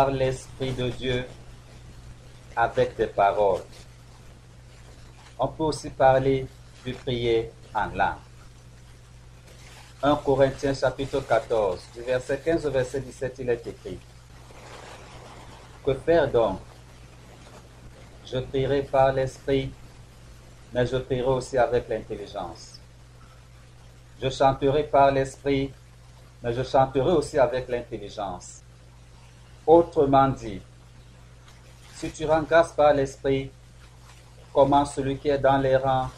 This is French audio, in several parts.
par l'Esprit de Dieu avec des paroles. On peut aussi parler de prier en langue. 1 Corinthiens chapitre 14, du verset 15 au verset 17, il est écrit. Que faire donc? Je prierai par l'Esprit, mais je prierai aussi avec l'intelligence. Je chanterai par l'Esprit, mais je chanterai aussi avec l'intelligence. Autrement dit, si tu rends grâce par l'Esprit, comment celui qui est dans les rangs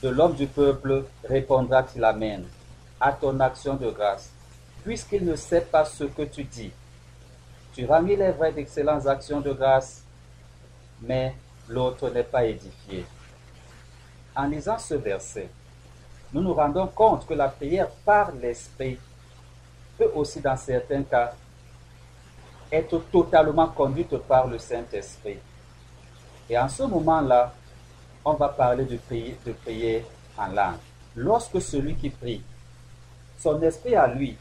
de l'homme du peuple répondra-t-il à ton action de grâce, puisqu'il ne sait pas ce que tu dis. Tu rends les vraies d'excellentes actions de grâce, mais l'autre n'est pas édifié. En lisant ce verset, nous nous rendons compte que la prière par l'Esprit peut aussi, dans certains cas, être totalement conduite par le Saint-Esprit. Et en ce moment-là, on va parler de prier, de prier en langue. Lorsque celui qui prie, son esprit à lui,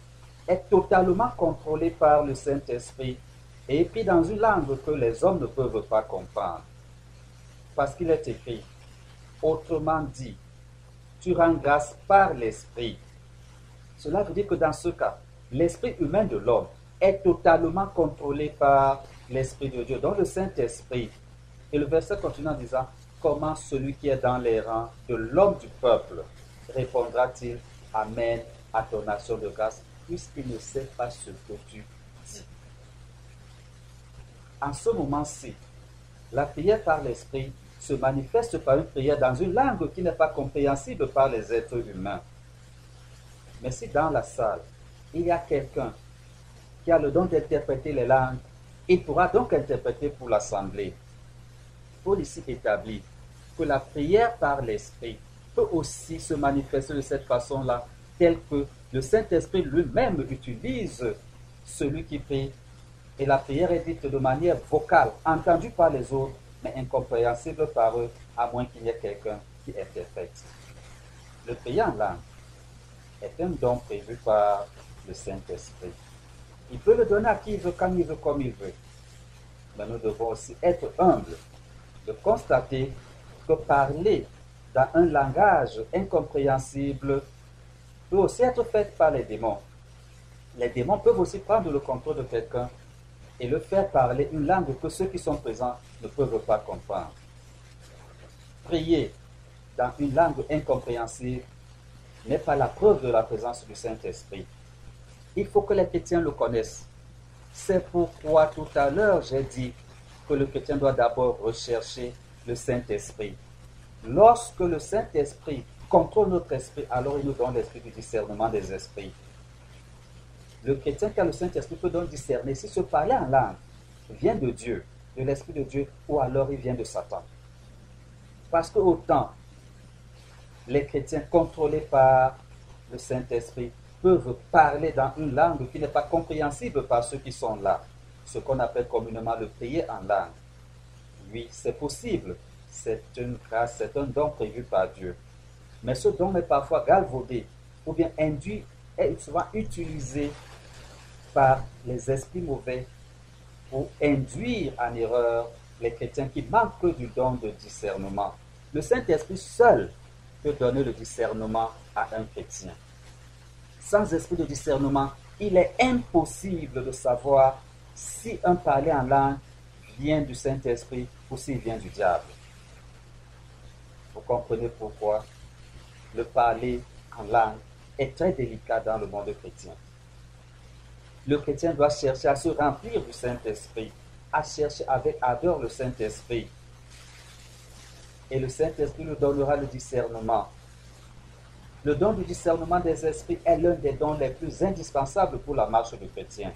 est totalement contrôlé par le Saint-Esprit et puis dans une langue que les hommes ne peuvent pas comprendre. Parce qu'il est écrit, autrement dit, tu rends grâce par l'Esprit. Cela veut dire que dans ce cas, l'esprit humain de l'homme est totalement contrôlé par l'Esprit de Dieu, dans le Saint-Esprit. Et le verset continue en disant, comment celui qui est dans les rangs de l'homme du peuple répondra-t-il Amen à ton action de grâce, puisqu'il ne sait pas ce que tu dis. En ce moment-ci, la prière par l'Esprit se manifeste par une prière dans une langue qui n'est pas compréhensible par les êtres humains. Mais si dans la salle, il y a quelqu'un qui a le don d'interpréter les langues, il pourra donc interpréter pour l'assemblée. Paul ici établit que la prière par l'Esprit peut aussi se manifester de cette façon-là, telle que le Saint-Esprit lui-même utilise celui qui prie. Et la prière est dite de manière vocale, entendue par les autres, mais incompréhensible par eux, à moins qu'il y ait quelqu'un qui interprète. Le prier en langue est un don prévu par le Saint-Esprit. Il peut le donner à qui il veut, quand il veut, comme il veut. Mais nous devons aussi être humbles de constater que parler dans un langage incompréhensible peut aussi être fait par les démons. Les démons peuvent aussi prendre le contrôle de quelqu'un et le faire parler une langue que ceux qui sont présents ne peuvent pas comprendre. Prier dans une langue incompréhensible n'est pas la preuve de la présence du Saint-Esprit. Il faut que les chrétiens le connaissent. C'est pourquoi tout à l'heure j'ai dit que le chrétien doit d'abord rechercher le Saint-Esprit. Lorsque le Saint-Esprit contrôle notre esprit, alors il nous donne l'esprit du discernement des esprits. Le chrétien qui a le Saint-Esprit peut donc discerner si ce parler en langue vient de Dieu, de l'Esprit de Dieu, ou alors il vient de Satan. Parce que autant les chrétiens contrôlés par le Saint-Esprit peuvent parler dans une langue qui n'est pas compréhensible par ceux qui sont là, ce qu'on appelle communément le prier en langue. Oui, c'est possible, c'est une grâce, c'est un don prévu par Dieu. Mais ce don est parfois galvaudé ou bien induit est souvent utilisé par les esprits mauvais pour induire en erreur les chrétiens qui manquent du don de discernement. Le Saint-Esprit seul peut donner le discernement à un chrétien. Sans esprit de discernement, il est impossible de savoir si un parler en langue vient du Saint-Esprit ou s'il vient du diable. Vous comprenez pourquoi le parler en langue est très délicat dans le monde chrétien. Le chrétien doit chercher à se remplir du Saint-Esprit, à chercher avec ardeur le Saint-Esprit. Et le Saint-Esprit nous donnera le discernement. Le don du discernement des esprits est l'un des dons les plus indispensables pour la marche du chrétien.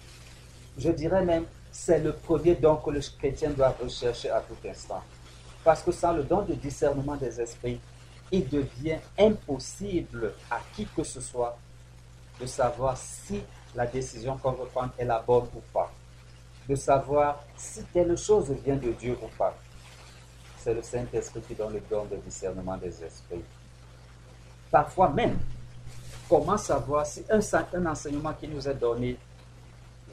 Je dirais même, c'est le premier don que le chrétien doit rechercher à tout instant. Parce que sans le don de discernement des esprits, il devient impossible à qui que ce soit de savoir si la décision qu'on veut prendre est la bonne ou pas. De savoir si telle chose vient de Dieu ou pas. C'est le Saint-Esprit qui donne le don de discernement des esprits. Parfois même, comment savoir si un, enseignement qui nous est donné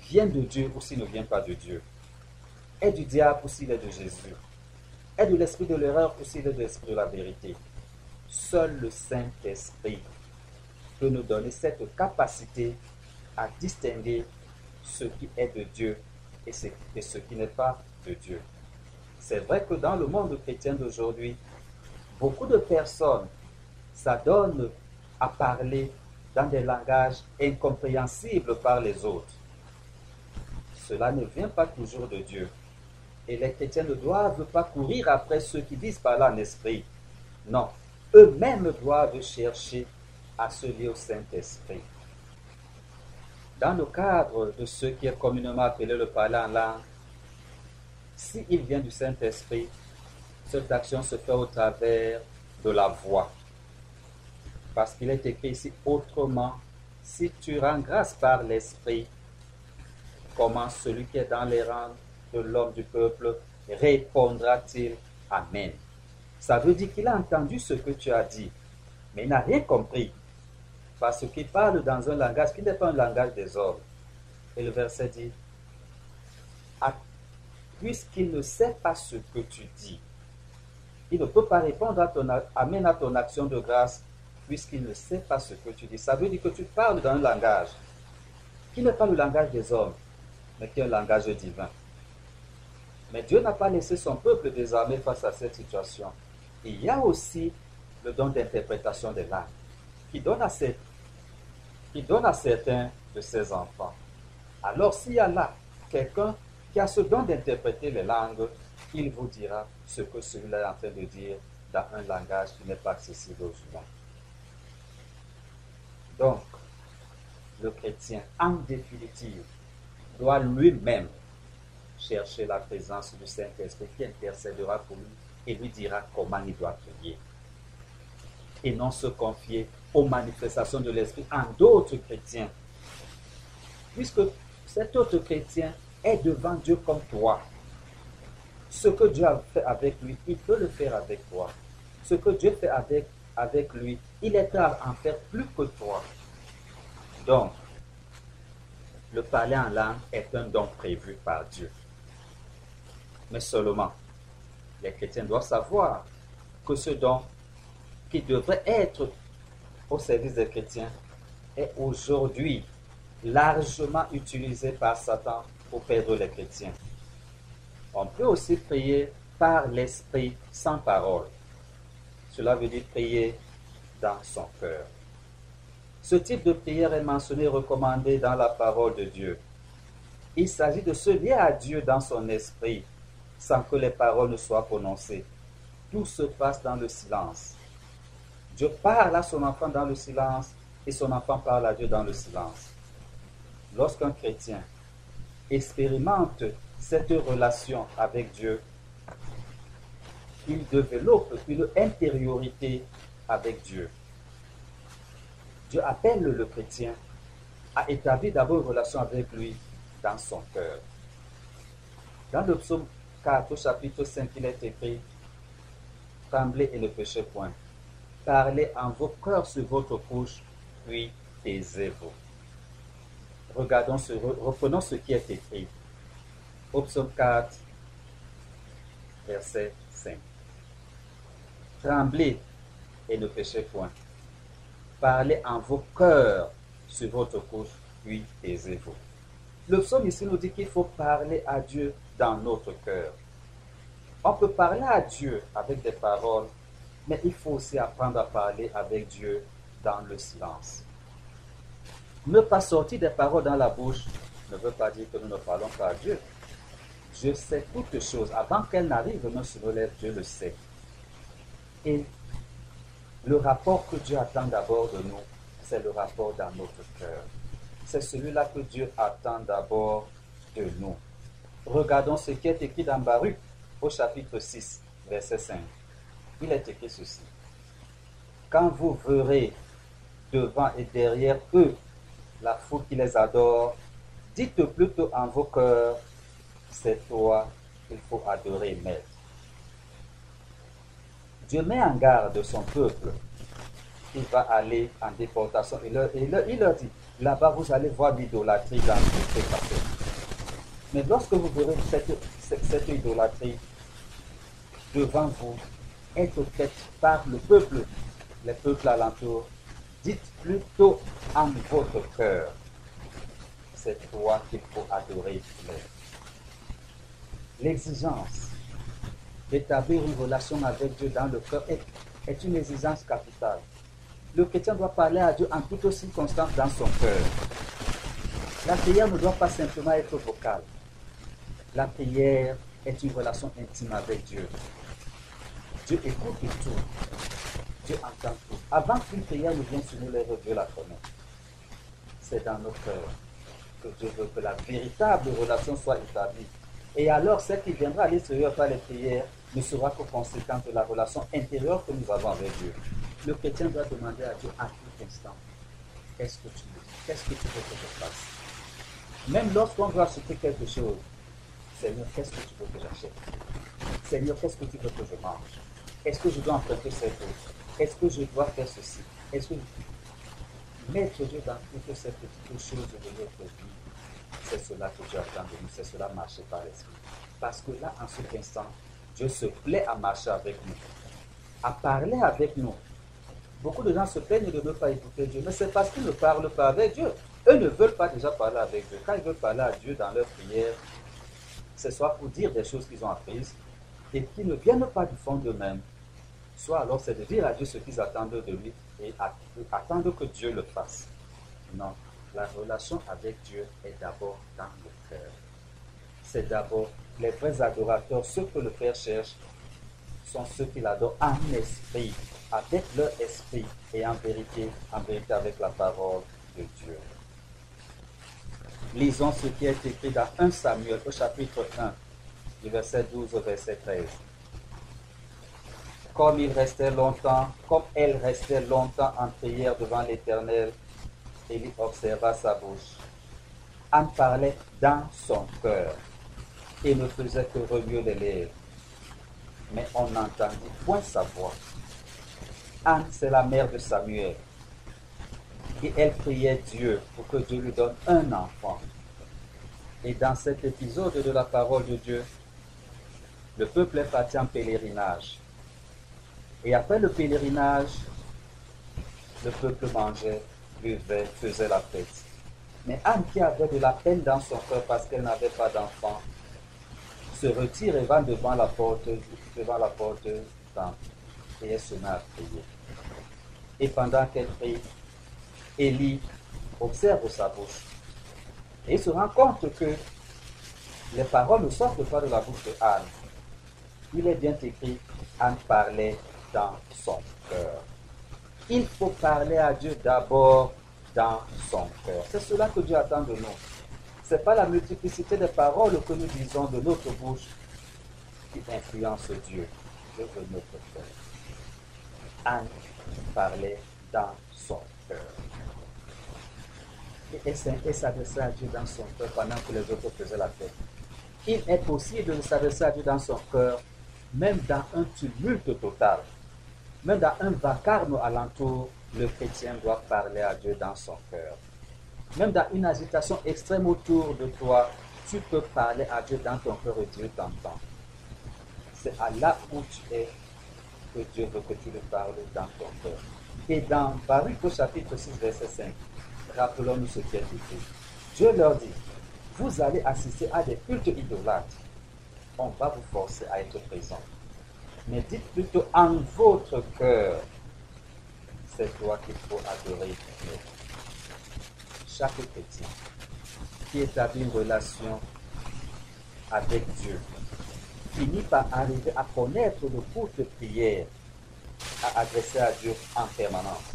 vient de Dieu ou s'il ne vient pas de Dieu, est du diable ou s'il est de Jésus, est de l'esprit de l'erreur ou s'il est de l'esprit de la vérité? Seul le Saint-Esprit peut nous donner cette capacité à distinguer ce qui est de Dieu et ce qui n'est pas de Dieu. C'est vrai que dans le monde chrétien d'aujourd'hui, beaucoup de personnes s'adonnent à parler dans des langages incompréhensibles par les autres. Cela ne vient pas toujours de Dieu. Et les chrétiens ne doivent pas courir après ceux qui disent par là en esprit. Non, eux-mêmes doivent chercher à se lier au Saint-Esprit. Dans le cadre de ce qui est communément appelé le parler en langue, s'il vient du Saint-Esprit, cette action se fait au travers de la voix. Parce qu'il est écrit ici autrement, si tu rends grâce par l'Esprit, comment celui qui est dans les rangs de l'homme du peuple répondra-t-il? Amen. Ça veut dire qu'il a entendu ce que tu as dit, mais n'a rien compris. Parce qu'il parle dans un langage qui n'est pas un langage des hommes. Et le verset dit, puisqu'il ne sait pas ce que tu dis, il ne peut pas répondre à ton à ton action de grâce, puisqu'il ne sait pas ce que tu dis. Ça veut dire que tu parles dans un langage qui n'est pas le langage des hommes, mais qui est un langage divin. Mais Dieu n'a pas laissé son peuple désarmé face à cette situation. Il y a aussi le don d'interprétation des langues qui donne à, qui donne à certains de ses enfants. Alors s'il y a là quelqu'un qui a ce don d'interpréter les langues, il vous dira ce que celui-là est en train de dire dans un langage qui n'est pas accessible aux humains. Donc, le chrétien, en définitive, doit lui-même chercher la présence du Saint-Esprit qui intercédera pour lui et lui dira comment il doit prier. Et non se confier aux manifestations de l'Esprit en d'autres chrétiens. Puisque cet autre chrétien est devant Dieu comme toi. Ce que Dieu a fait avec lui, il peut le faire avec toi. Ce que Dieu fait avec, avec lui, il est à en faire plus que toi. Donc, le parler en langue est un don prévu par Dieu. Mais seulement, les chrétiens doivent savoir que ce don qui devrait être au service des chrétiens est aujourd'hui largement utilisé par Satan pour perdre les chrétiens. On peut aussi prier par l'esprit sans parole. Cela veut dire prier dans son cœur. Ce type de prière est mentionné et recommandé dans la parole de Dieu. Il s'agit de se lier à Dieu dans son esprit sans que les paroles ne soient prononcées. Tout se passe dans le silence. Dieu parle à son enfant dans le silence et son enfant parle à Dieu dans le silence. Lorsqu'un chrétien expérimente cette relation avec Dieu, il développe une intériorité avec Dieu. Dieu appelle le chrétien à établir d'abord une relation avec lui dans son cœur. Dans le psaume 4, au chapitre 5, il est écrit Tremblez et ne péchez point. Parlez en vos cœurs sur votre couche, puis taisez-vous. Regardons ce, reprenons ce qui est écrit. Au psaume 4, verset 5. Tremblez et ne péchez point. Parlez en vos cœurs sur votre couche, puis taisez-vous. Le psaume ici nous dit qu'il faut parler à Dieu dans notre cœur. On peut parler à Dieu avec des paroles, mais il faut aussi apprendre à parler avec Dieu dans le silence. Ne pas sortir des paroles dans la bouche ne veut pas dire que nous ne parlons pas à Dieu. Dieu sait toutes choses. Avant qu'elles n'arrivent, nous se relève, Dieu le sait. Et le rapport que Dieu attend d'abord de nous, c'est le rapport dans notre cœur. C'est celui-là que Dieu attend d'abord de nous. Regardons ce qui est écrit dans Baruch au chapitre 6, verset 5 il est écrit ceci. Quand vous verrez devant et derrière eux la foule qui les adore, dites plutôt en vos cœurs, c'est toi qu'il faut adorer, maître. Dieu met en garde son peuple. Il va aller en déportation. Il leur, dit, là-bas vous allez voir l'idolâtrie dans le Mais lorsque vous verrez cette, cette, cette idolâtrie devant vous être faite par le peuple, les peuples alentours, dites plutôt en votre cœur, c'est toi qu'il faut adorer. L'exigence d'établir une relation avec Dieu dans le cœur est, une exigence capitale. Le chrétien doit parler à Dieu en toutes circonstances dans son cœur. La prière ne doit pas simplement être vocale. La prière est une relation intime avec Dieu. Dieu écoute tout. Dieu entend tout. Avant qu'une prière ne vienne sur nos lèvres, Dieu la connaît. C'est dans nos cœurs que Dieu veut que la véritable relation soit établie. Et alors, ce qui viendra à l'extérieur par les prières ne sera que conséquence de la relation intérieure que nous avons avec Dieu. Le chrétien doit demander à Dieu à tout instant Qu'est-ce que tu veux? Qu'est-ce que tu veux que je fasse? Même lorsqu'on doit acheter quelque chose, Seigneur, qu'est-ce que tu veux que j'achète? Seigneur, qu'est-ce que tu veux que je mange? Est-ce que je dois emprunter cette chose Est-ce que je dois faire ceci? Est-ce que mettre Dieu dans toutes ces petites choses de notre vie, c'est cela que Dieu attend de nous, c'est cela marcher par l'esprit. Parce que là, en cet instant, Dieu se plaît à marcher avec nous, à parler avec nous. Beaucoup de gens se plaignent de ne pas écouter Dieu, mais c'est parce qu'ils ne parlent pas avec Dieu. Eux ne veulent pas déjà parler avec Dieu. Quand ils veulent parler à Dieu dans leur prière, c'est soit pour dire des choses qu'ils ont apprises et qui ne viennent pas du fond d'eux-mêmes, soit alors c'est de dire à Dieu ce qu'ils attendent de lui et attendre que Dieu le fasse. Non, la relation avec Dieu est d'abord dans le cœur. C'est d'abord les vrais adorateurs, ceux que le Père cherche, sont ceux qui l'adorent en esprit, avec leur esprit et en vérité, en vérité avec la parole de Dieu. Lisons ce qui est écrit dans 1 Samuel au chapitre 1, du verset 12 au verset 13. Comme il restait longtemps, comme elle restait longtemps en prière devant l'Éternel, Élie observa sa bouche. Anne parlait dans son cœur et ne faisait que remuer les lèvres. Mais on n'entendit point sa voix. Anne, c'est la mère de Samuel. Et elle priait Dieu pour que Dieu lui donne un enfant. Et dans cet épisode de la parole de Dieu, le peuple est parti en pèlerinage. Et après le pèlerinage, le peuple mangeait, faisait la fête. Mais Anne, qui avait de la peine dans son cœur parce qu'elle n'avait pas d'enfant, se retire et va devant la porte, devant la porte. Et elle se met à prier. Et pendant qu'elle prie, Élie observe sa bouche. Et se rend compte que les paroles ne sortent pas de la bouche de Anne. Il est bien écrit, Anne parlait dans son cœur. Il faut parler à Dieu d'abord dans son cœur. C'est cela que Dieu attend de nous. Ce n'est pas la multiplicité des paroles que nous disons de notre bouche qui influence Dieu. Dieu notre cœur. Anne parlait dans son cœur. Et elle s'adressait à Dieu dans son cœur pendant que les autres faisaient la fête. Il est possible de s'adresser à Dieu dans son cœur, même dans un tumulte total. Même dans un vacarme alentour, le chrétien doit parler à Dieu dans son cœur. Même dans une agitation extrême autour de toi, tu peux parler à Dieu dans ton cœur et Dieu t'entend. C'est à là où tu es que Dieu veut que tu le parles dans ton cœur. Et dans Baruch au chapitre 6, verset 5, rappelons-nous ce qui est écrit. Dieu leur dit, vous allez assister à des cultes idolâtres. On va vous forcer à être présent mais dites plutôt en votre cœur, c'est toi qu'il faut adorer Chaque chrétien qui établit une relation avec Dieu finit par arriver à connaître le courte prière à adresser à Dieu en permanence.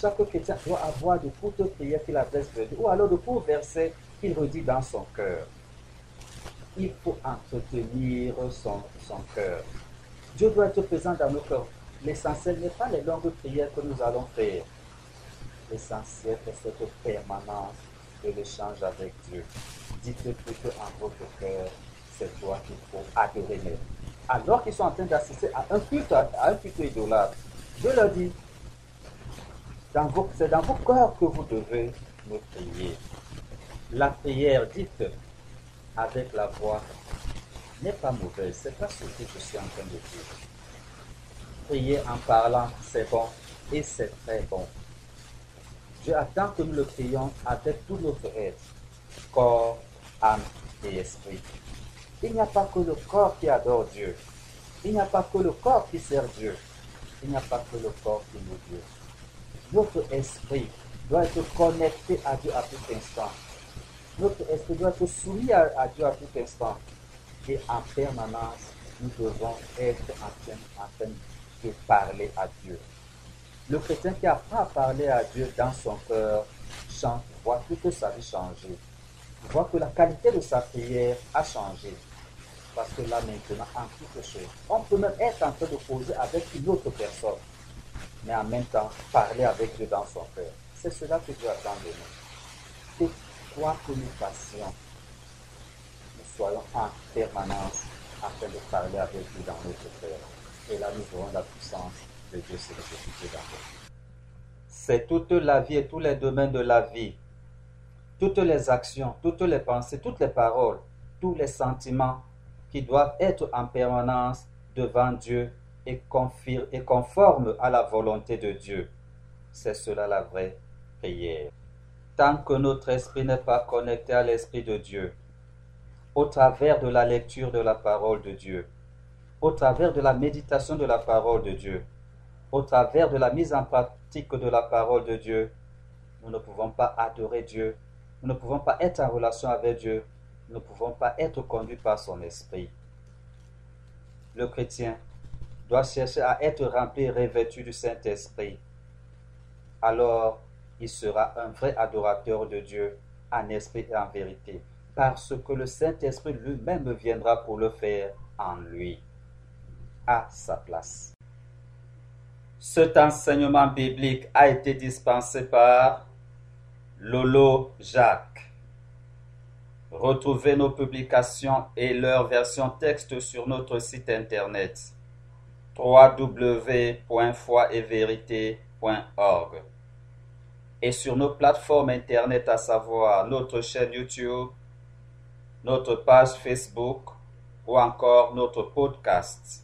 Chaque chrétien doit avoir de courtes prières qu'il adresse à Dieu, ou alors de courts versets qu'il redit dans son cœur. Il faut entretenir son, son cœur. Dieu doit être présent dans nos cœurs. L'essentiel n'est pas les longues prières que nous allons faire. L'essentiel est cette permanence de l'échange avec Dieu. Dites-le plutôt en votre cœur, c'est toi qu'il faut adorer. Alors qu'ils sont en train d'assister à un culte, à un culte idolâtre, Dieu leur dit, c'est dans vos cœurs que vous devez me prier. La prière dite avec la voix n'est pas mauvaise. C'est pas ce que je suis en train de dire. Prier en parlant, c'est bon et c'est très bon. Dieu attend que nous le prions avec tout notre être, corps, âme et esprit. Il n'y a pas que le corps qui adore Dieu. Il n'y a pas que le corps qui sert Dieu. Il n'y a pas que le corps qui loue Dieu. Notre esprit doit être connecté à Dieu à tout instant. Notre esprit doit être soumis à, Dieu à tout instant. Et en permanence, nous devons être en train, de parler à Dieu. Le chrétien qui apprend à parler à Dieu dans son cœur chante, voit toute sa vie changer. Voit que la qualité de sa prière a changé. Parce que là maintenant, en toute chose, on peut même être en train de poser avec une autre personne, mais en même temps parler avec Dieu dans son cœur. C'est cela que Dieu attend de nous. Et quoi que nous fassions, soyons en permanence en train de parler avec Dieu dans notre cœur. Et là, nous aurons la puissance de Dieu s'exécuter dans nous. C'est toute la vie et tous les domaines de la vie, toutes les actions, toutes les pensées, toutes les paroles, tous les sentiments qui doivent être en permanence devant Dieu et, et conformes à la volonté de Dieu. C'est cela la vraie prière. Tant que notre esprit n'est pas connecté à l'Esprit de Dieu, au travers de la lecture de la parole de Dieu, au travers de la méditation de la parole de Dieu, au travers de la mise en pratique de la parole de Dieu, nous ne pouvons pas adorer Dieu, nous ne pouvons pas être en relation avec Dieu, ne pouvons pas être conduits par son esprit. Le chrétien doit chercher à être rempli et revêtu du Saint-Esprit. Alors, il sera un vrai adorateur de Dieu en esprit et en vérité, parce que le Saint-Esprit lui-même viendra pour le faire en lui, à sa place. Cet enseignement biblique a été dispensé par Lolo Jacques. Retrouvez nos publications et leur version texte sur notre site internet www.foievérité.org et sur nos plateformes internet à savoir notre chaîne YouTube, notre page Facebook ou encore notre podcast.